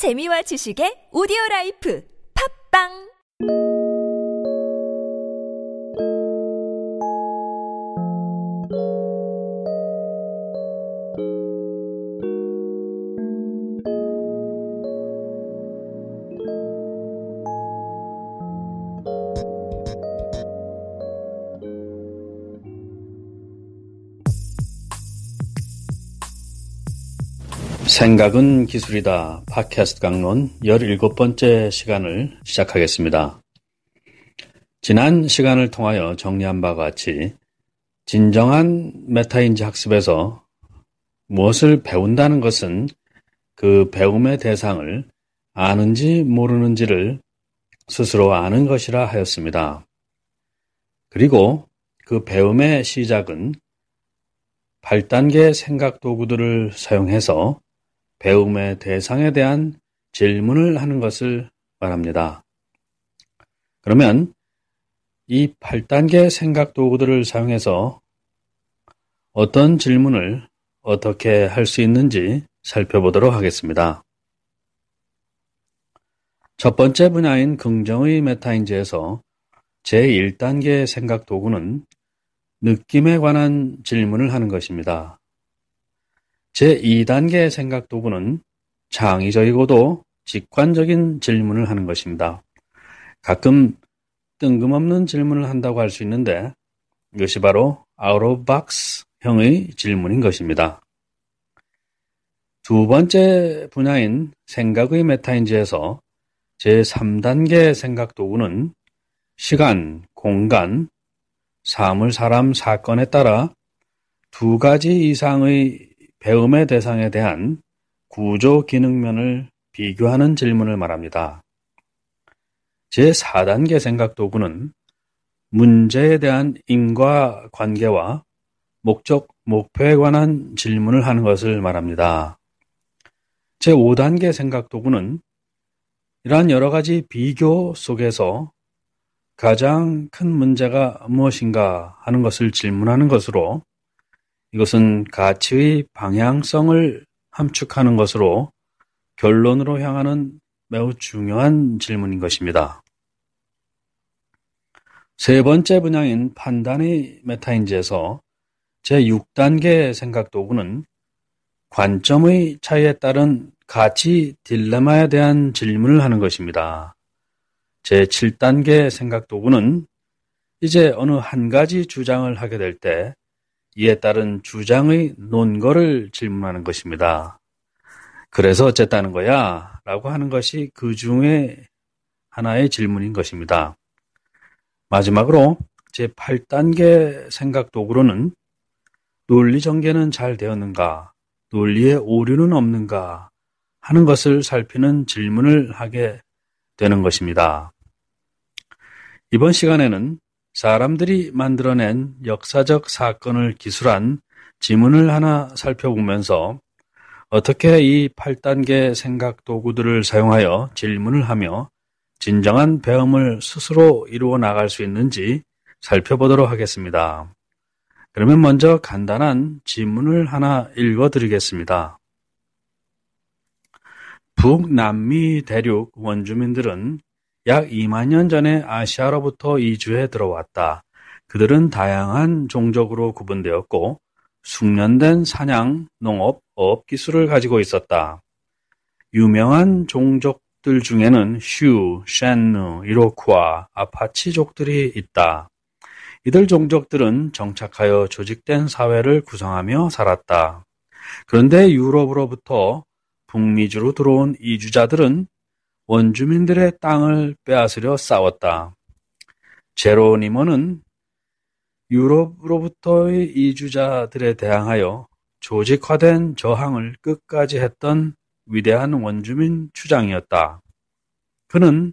재미와 지식의 오디오 라이프. 팝빵 생각은 기술이다. 팟캐스트 강론 17번째 시간을 시작하겠습니다. 지난 시간을 통하여 정리한 바와 같이 진정한 메타인지 학습에서 무엇을 배운다는 것은 그 배움의 대상을 아는지 모르는지를 스스로 아는 것이라 하였습니다. 그리고 그 배움의 시작은 8단계 생각 도구들을 사용해서 배움의 대상에 대한 질문을 하는 것을 말합니다. 그러면 이 8단계 생각 도구들을 사용해서 어떤 질문을 어떻게 할 수 있는지 살펴보도록 하겠습니다. 첫 번째 분야인 긍정의 메타인지에서 제1단계 생각 도구는 느낌에 관한 질문을 하는 것입니다. 제2단계 생각 도구는 창의적이고도 직관적인 질문을 하는 것입니다. 가끔 뜬금없는 질문을 한다고 할 수 있는데 이것이 바로 out of box 형의 질문인 것입니다. 두 번째 분야인 생각의 메타인지에서 제3단계 생각 도구는 시간, 공간, 사물, 사람, 사건에 따라 두 가지 이상의 배움의 대상에 대한 구조 기능면을 비교하는 질문을 말합니다. 제4단계 생각 도구는 문제에 대한 인과 관계와 목적, 목표에 관한 질문을 하는 것을 말합니다. 제5단계 생각 도구는 이러한 여러 가지 비교 속에서 가장 큰 문제가 무엇인가 하는 것을 질문하는 것으로 이것은 가치의 방향성을 함축하는 것으로 결론으로 향하는 매우 중요한 질문인 것입니다. 세 번째 분야인 판단의 메타인지에서 제6단계 생각 도구는 관점의 차이에 따른 가치 딜레마에 대한 질문을 하는 것입니다. 제7단계 생각 도구는 이제 어느 한 가지 주장을 하게 될 때 이에 따른 주장의 논거를 질문하는 것입니다. 그래서 어쨌다는 거야? 라고 하는 것이 그 중에 하나의 질문인 것입니다. 마지막으로 제8단계 생각 도구로는 논리 전개는 잘 되었는가, 논리에 오류는 없는가 하는 것을 살피는 질문을 하게 되는 것입니다. 이번 시간에는 사람들이 만들어낸 역사적 사건을 기술한 지문을 하나 살펴보면서 어떻게 이 8단계 생각 도구들을 사용하여 질문을 하며 진정한 배움을 스스로 이루어 나갈 수 있는지 살펴보도록 하겠습니다. 그러면 먼저 간단한 지문을 하나 읽어 드리겠습니다. 북남미 대륙 원주민들은 약 2만 년 전에 아시아로부터 이주해 들어왔다. 그들은 다양한 종족으로 구분되었고 숙련된 사냥, 농업, 어업 기술을 가지고 있었다. 유명한 종족들 중에는 슈, 쉔누, 이로쿠아, 아파치족들이 있다. 이들 종족들은 정착하여 조직된 사회를 구성하며 살았다. 그런데 유럽으로부터 북미주로 들어온 이주자들은 원주민들의 땅을 빼앗으려 싸웠다. 제로니모는 유럽으로부터의 이주자들에 대항하여 조직화된 저항을 끝까지 했던 위대한 원주민 추장이었다. 그는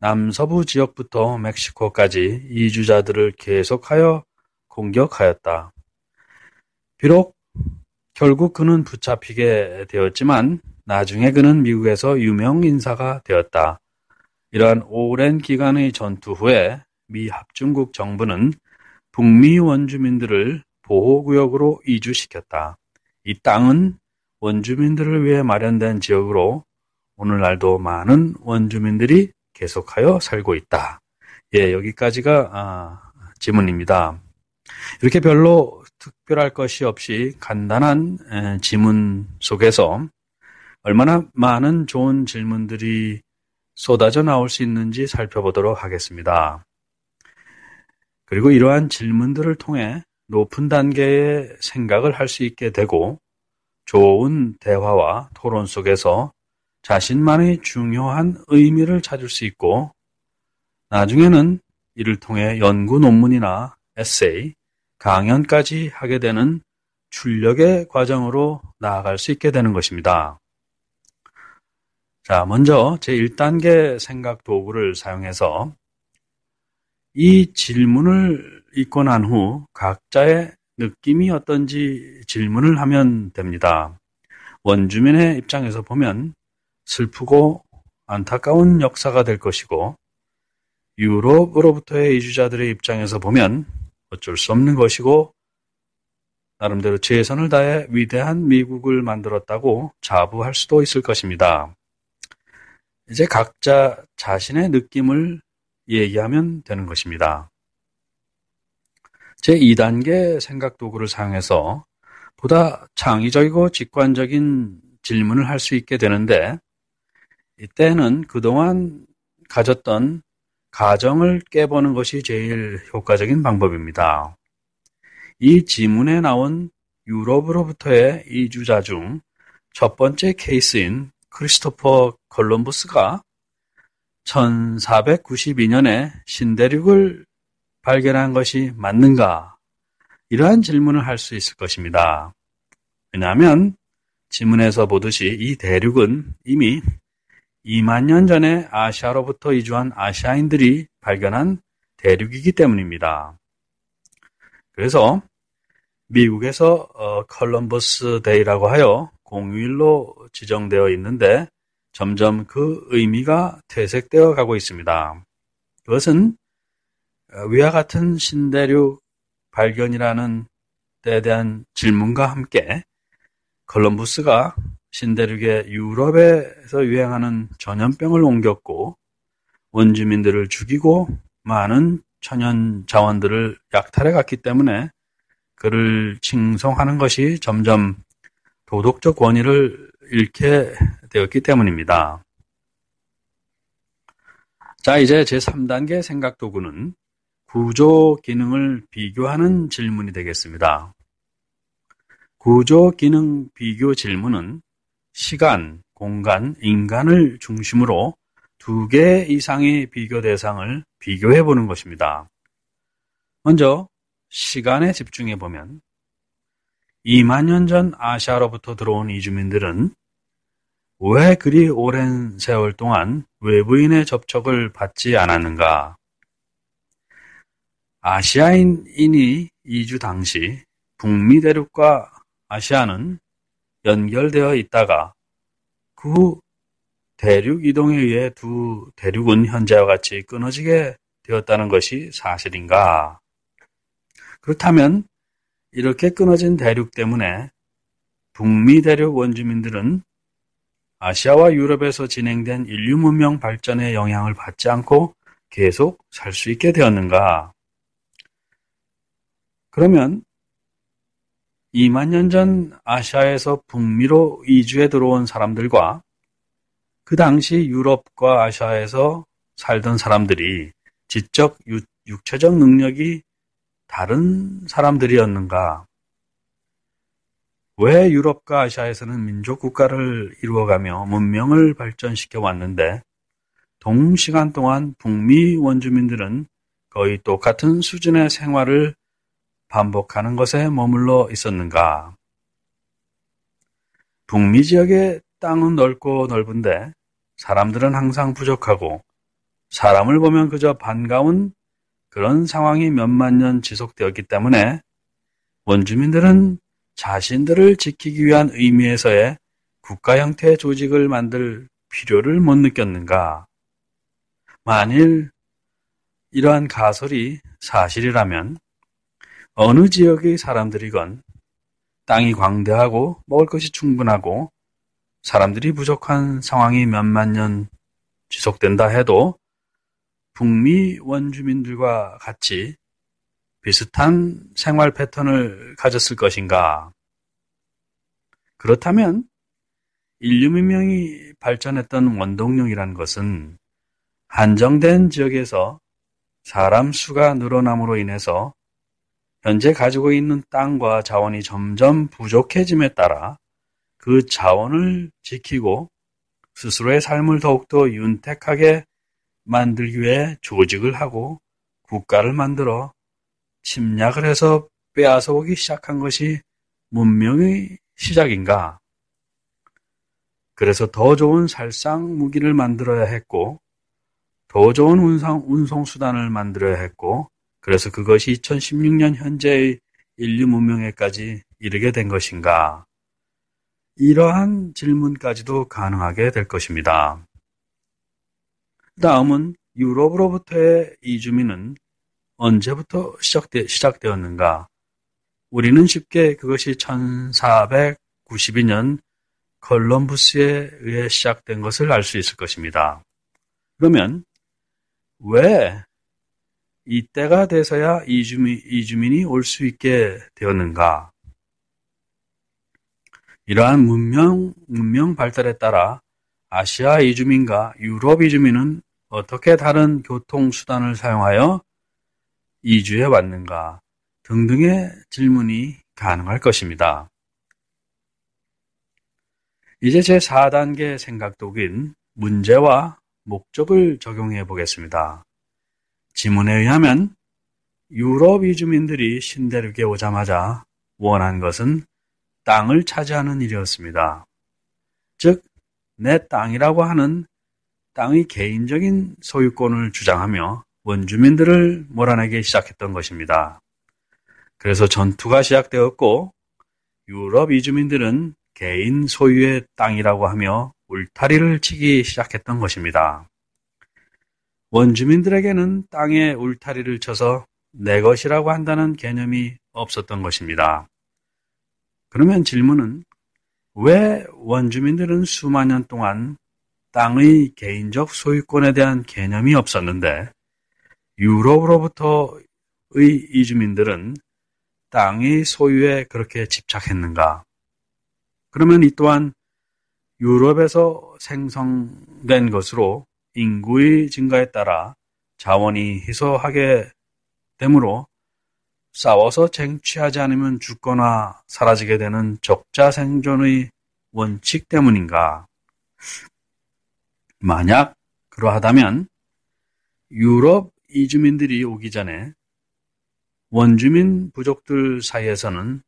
남서부 지역부터 멕시코까지 이주자들을 계속하여 공격하였다. 비록 결국 그는 붙잡히게 되었지만 나중에 그는 미국에서 유명 인사가 되었다. 이러한 오랜 기간의 전투 후에 미 합중국 정부는 북미 원주민들을 보호구역으로 이주시켰다. 이 땅은 원주민들을 위해 마련된 지역으로 오늘날도 많은 원주민들이 계속하여 살고 있다. 예, 여기까지가 아, 지문입니다. 이렇게 별로 특별할 것이 없이 간단한 에, 지문 속에서 얼마나 많은 좋은 질문들이 쏟아져 나올 수 있는지 살펴보도록 하겠습니다. 그리고 이러한 질문들을 통해 높은 단계의 생각을 할 수 있게 되고 좋은 대화와 토론 속에서 자신만의 중요한 의미를 찾을 수 있고 나중에는 이를 통해 연구 논문이나 에세이, 강연까지 하게 되는 출력의 과정으로 나아갈 수 있게 되는 것입니다. 자, 먼저 제 1단계 생각 도구를 사용해서 이 질문을 읽고 난 후 각자의 느낌이 어떤지 질문을 하면 됩니다. 원주민의 입장에서 보면 슬프고 안타까운 역사가 될 것이고 유럽으로부터의 이주자들의 입장에서 보면 어쩔 수 없는 것이고 나름대로 최선을 다해 위대한 미국을 만들었다고 자부할 수도 있을 것입니다. 이제 각자 자신의 느낌을 얘기하면 되는 것입니다. 제2단계 생각 도구를 사용해서 보다 창의적이고 직관적인 질문을 할 수 있게 되는데 이때는 그동안 가졌던 가정을 깨보는 것이 제일 효과적인 방법입니다. 이 지문에 나온 유럽으로부터의 이주자 중 첫 번째 케이스인 크리스토퍼 콜럼버스가 1492년에 신대륙을 발견한 것이 맞는가? 이러한 질문을 할 수 있을 것입니다. 왜냐하면 지문에서 보듯이 이 대륙은 이미 2만 년 전에 아시아로부터 이주한 아시아인들이 발견한 대륙이기 때문입니다. 그래서 미국에서 어, Columbus Day라고 하여 공휴일로 지정되어 있는데 점점 그 의미가 퇴색되어 가고 있습니다. 그것은 어, 위와 같은 신대륙 발견이라는 때에 대한 질문과 함께 컬럼버스가 신대륙에 유럽에서 유행하는 전염병을 옮겼고 원주민들을 죽이고 많은 천연 자원들을 약탈해 갔기 때문에 그를 칭송하는 것이 점점 도덕적 권위를 잃게 되었기 때문입니다. 자, 이제 제3단계 생각 도구는 구조 기능을 비교하는 질문이 되겠습니다. 구조 기능 비교 질문은 시간, 공간, 인간을 중심으로 두 개 이상의 비교 대상을 비교해 보는 것입니다. 먼저 시간에 집중해 보면 2만 년 전 아시아로부터 들어온 이주민들은 왜 그리 오랜 세월 동안 외부인의 접촉을 받지 않았는가? 아시아인이 이주 당시 북미 대륙과 아시아는 연결되어 있다가 그 후 대륙 이동에 의해 두 대륙은 현재와 같이 끊어지게 되었다는 것이 사실인가? 그렇다면 이렇게 끊어진 대륙 때문에 북미 대륙 원주민들은 아시아와 유럽에서 진행된 인류 문명 발전의 영향을 받지 않고 계속 살 수 있게 되었는가? 그러면 2만 년 전 아시아에서 북미로 이주해 들어온 사람들과 그 당시 유럽과 아시아에서 살던 사람들이 지적, 육체적 능력이 다른 사람들이었는가? 왜 유럽과 아시아에서는 민족 국가를 이루어가며 문명을 발전시켜 왔는데 동시간 동안 북미 원주민들은 거의 똑같은 수준의 생활을 반복하는 것에 머물러 있었는가? 북미 지역의 땅은 넓고 넓은데 사람들은 항상 부족하고 사람을 보면 그저 반가운 그런 상황이 몇만 년 지속되었기 때문에 원주민들은 자신들을 지키기 위한 의미에서의 국가 형태의 조직을 만들 필요를 못 느꼈는가? 만일 이러한 가설이 사실이라면 어느 지역의 사람들이건 땅이 광대하고 먹을 것이 충분하고 사람들이 부족한 상황이 몇만 년 지속된다 해도 북미 원주민들과 같이 비슷한 생활 패턴을 가졌을 것인가? 그렇다면 인류 문명이 발전했던 원동력이란 것은 한정된 지역에서 사람 수가 늘어남으로 인해서 현재 가지고 있는 땅과 자원이 점점 부족해짐에 따라 그 자원을 지키고 스스로의 삶을 더욱더 윤택하게 만들기 위해 조직을 하고 국가를 만들어 침략을 해서 빼앗아 오기 시작한 것이 문명의 시작인가? 그래서 더 좋은 살상 무기를 만들어야 했고, 더 좋은 운송, 운송수단을 만들어야 했고, 그래서 그것이 2016년 현재의 인류 문명에까지 이르게 된 것인가? 이러한 질문까지도 가능하게 될 것입니다. 다음은 유럽으로부터의 이주민은 언제부터 시작되, 시작되었는가? 우리는 쉽게 그것이 1492년 컬럼부스에 의해 시작된 것을 알 수 있을 것입니다. 그러면 왜 이때가 돼서야 이주민, 이주민이 올 수 있게 되었는가? 이러한 문명, 문명 발달에 따라 아시아 이주민과 유럽 이주민은 어떻게 다른 교통수단을 사용하여 이주해 왔는가 등등의 질문이 가능할 것입니다. 이제 제 4단계 생각독인 문제와 목적을 적용해 보겠습니다. 지문에 의하면 유럽 이주민들이 신대륙에 오자마자 원한 것은 땅을 차지하는 일이었습니다. 즉, 내 땅이라고 하는 땅의 개인적인 소유권을 주장하며 원주민들을 몰아내기 시작했던 것입니다. 그래서 전투가 시작되었고 유럽 이주민들은 개인 소유의 땅이라고 하며 울타리를 치기 시작했던 것입니다. 원주민들에게는 땅에 울타리를 쳐서 내 것이라고 한다는 개념이 없었던 것입니다. 그러면 질문은 왜 원주민들은 수만 년 동안 땅의 개인적 소유권에 대한 개념이 없었는데 유럽으로부터의 이주민들은 땅의 소유에 그렇게 집착했는가? 그러면 이 또한 유럽에서 생성된 것으로 인구의 증가에 따라 자원이 희소하게 되므로 싸워서 쟁취하지 않으면 죽거나 사라지게 되는 적자 생존의 원칙 때문인가? 만약 그러하다면 유럽 이주민들이 오기 전에 원주민 부족들 사이에서는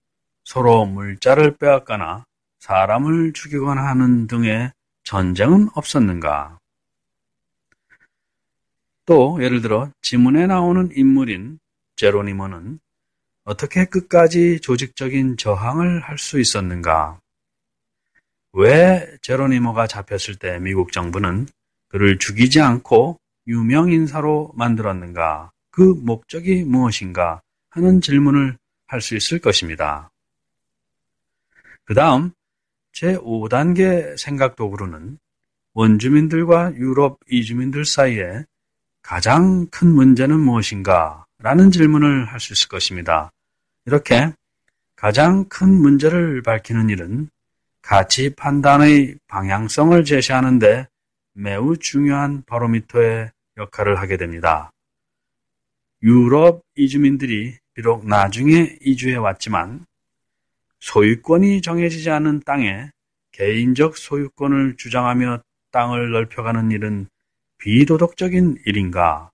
서로 물자를 빼앗거나 사람을 죽이거나 하는 등의 전쟁은 없었는가? 또 예를 들어 지문에 나오는 인물인 제로니모는 어떻게 끝까지 조직적인 저항을 할 수 있었는가? 왜 제로니모가 잡혔을 때 미국 정부는 그를 죽이지 않고 유명 인사로 만들었는가? 그 목적이 무엇인가? 하는 질문을 할 수 있을 것입니다. 그 다음 제5단계 생각 도구로는 원주민들과 유럽 이주민들 사이에 가장 큰 문제는 무엇인가? 라는 질문을 할 수 있을 것입니다. 이렇게 가장 큰 문제를 밝히는 일은 가치 판단의 방향성을 제시하는데 매우 중요한 바로미터의 역할을 하게 됩니다. 유럽 이주민들이 비록 나중에 이주해 왔지만 소유권이 정해지지 않은 땅에 개인적 소유권을 주장하며 땅을 넓혀가는 일은 비도덕적인 일인가?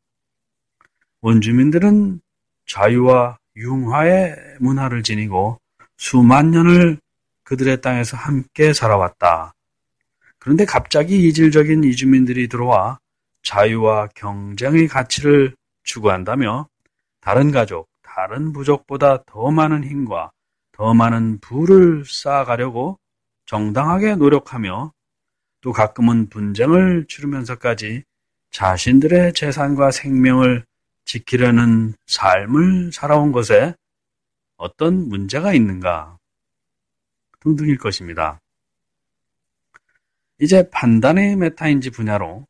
원주민들은 자유와 융화의 문화를 지니고 수만 년을 그들의 땅에서 함께 살아왔다. 그런데 갑자기 이질적인 이주민들이 들어와 자유와 경쟁의 가치를 추구한다며 다른 가족, 다른 부족보다 더 많은 힘과 더 많은 부를 쌓아가려고 정당하게 노력하며 또 가끔은 분쟁을 치르면서까지 자신들의 재산과 생명을 지키려는 삶을 살아온 것에 어떤 문제가 있는가 등등일 것입니다. 이제 판단의 메타인지 분야로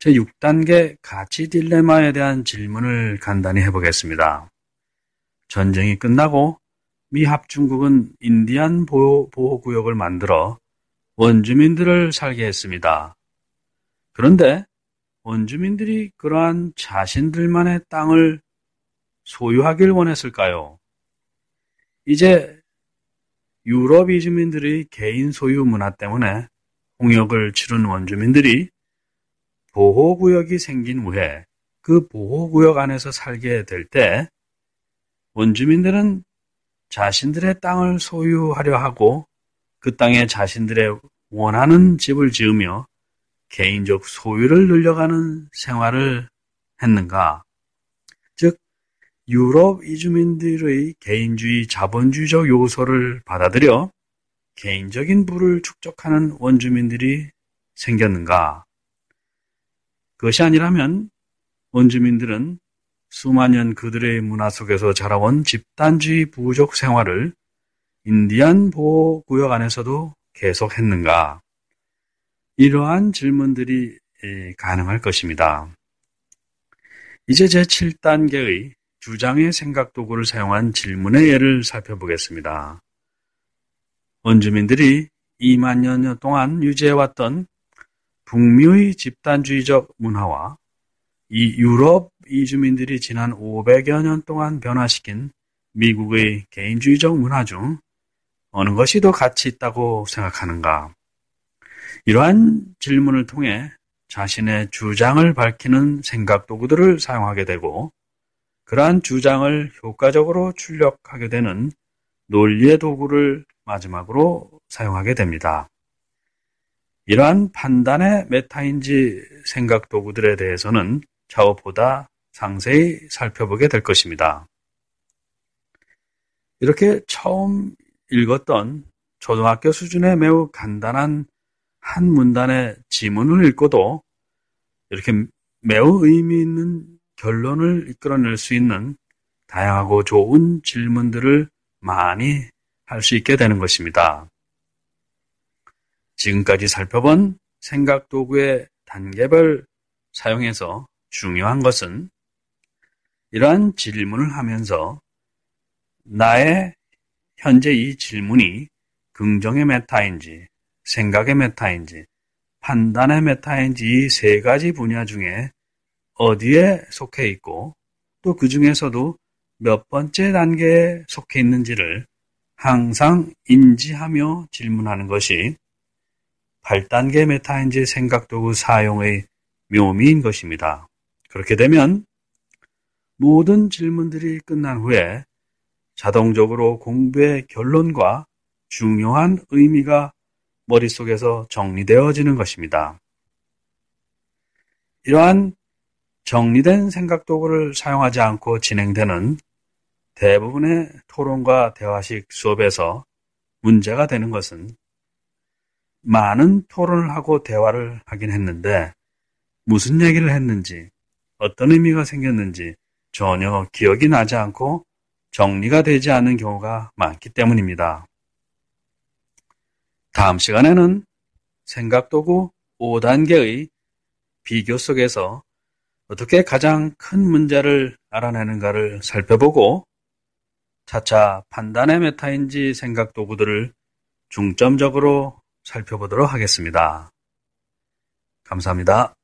제6단계 가치 딜레마에 대한 질문을 간단히 해보겠습니다. 전쟁이 끝나고 미 합 중국은 인디안 보호구역을 만들어 원주민들을 살게 했습니다. 그런데 원주민들이 그러한 자신들만의 땅을 소유하길 원했을까요? 이제 유럽 이주민들의 개인 소유 문화 때문에 홍역을 치른 원주민들이 보호구역이 생긴 후에 그 보호구역 안에서 살게 될 때 원주민들은 자신들의 땅을 소유하려 하고 그 땅에 자신들의 원하는 집을 지으며 개인적 소유를 늘려가는 생활을 했는가? 즉, 유럽 이주민들의 개인주의 자본주의적 요소를 받아들여 개인적인 부를 축적하는 원주민들이 생겼는가? 그것이 아니라면 원주민들은 수만 년 그들의 문화 속에서 자라온 집단주의 부족 생활을 인디안 보호구역 안에서도 계속했는가? 이러한 질문들이 가능할 것입니다. 이제 제7단계의 주장의 생각 도구를 사용한 질문의 예를 살펴보겠습니다. 원주민들이 2만 년 동안 유지해왔던 북미의 집단주의적 문화와 이 유럽 이주민들이 지난 500여 년 동안 변화시킨 미국의 개인주의적 문화 중 어느 것이 더 가치 있다고 생각하는가? 이러한 질문을 통해 자신의 주장을 밝히는 생각 도구들을 사용하게 되고 그러한 주장을 효과적으로 출력하게 되는 논리의 도구를 마지막으로 사용하게 됩니다. 이러한 판단의 메타인지 생각 도구들에 대해서는 차후보다 상세히 살펴보게 될 것입니다. 이렇게 처음 읽었던 초등학교 수준의 매우 간단한 한 문단의 지문을 읽고도 이렇게 매우 의미 있는 결론을 이끌어낼 수 있는 다양하고 좋은 질문들을 많이 할 수 있게 되는 것입니다. 지금까지 살펴본 생각 도구의 단계별 사용에서 중요한 것은 이러한 질문을 하면서 나의 현재 이 질문이 긍정의 메타인지 생각의 메타인지 판단의 메타인지 이 세 가지 분야 중에 어디에 속해 있고 또 그 중에서도 몇 번째 단계에 속해 있는지를 항상 인지하며 질문하는 것이 8단계 메타인지 생각도구 사용의 묘미인 것입니다. 그렇게 되면 모든 질문들이 끝난 후에 자동적으로 공부의 결론과 중요한 의미가 머릿속에서 정리되어지는 것입니다. 이러한 정리된 생각 도구를 사용하지 않고 진행되는 대부분의 토론과 대화식 수업에서 문제가 되는 것은 많은 토론을 하고 대화를 하긴 했는데 무슨 얘기를 했는지 어떤 의미가 생겼는지 전혀 기억이 나지 않고 정리가 되지 않는 경우가 많기 때문입니다. 다음 시간에는 생각도구 5단계의 비교 속에서 어떻게 가장 큰 문제를 알아내는가를 살펴보고 차차 판단의 메타인지 생각 도구들을 중점적으로 살펴보도록 하겠습니다. 감사합니다.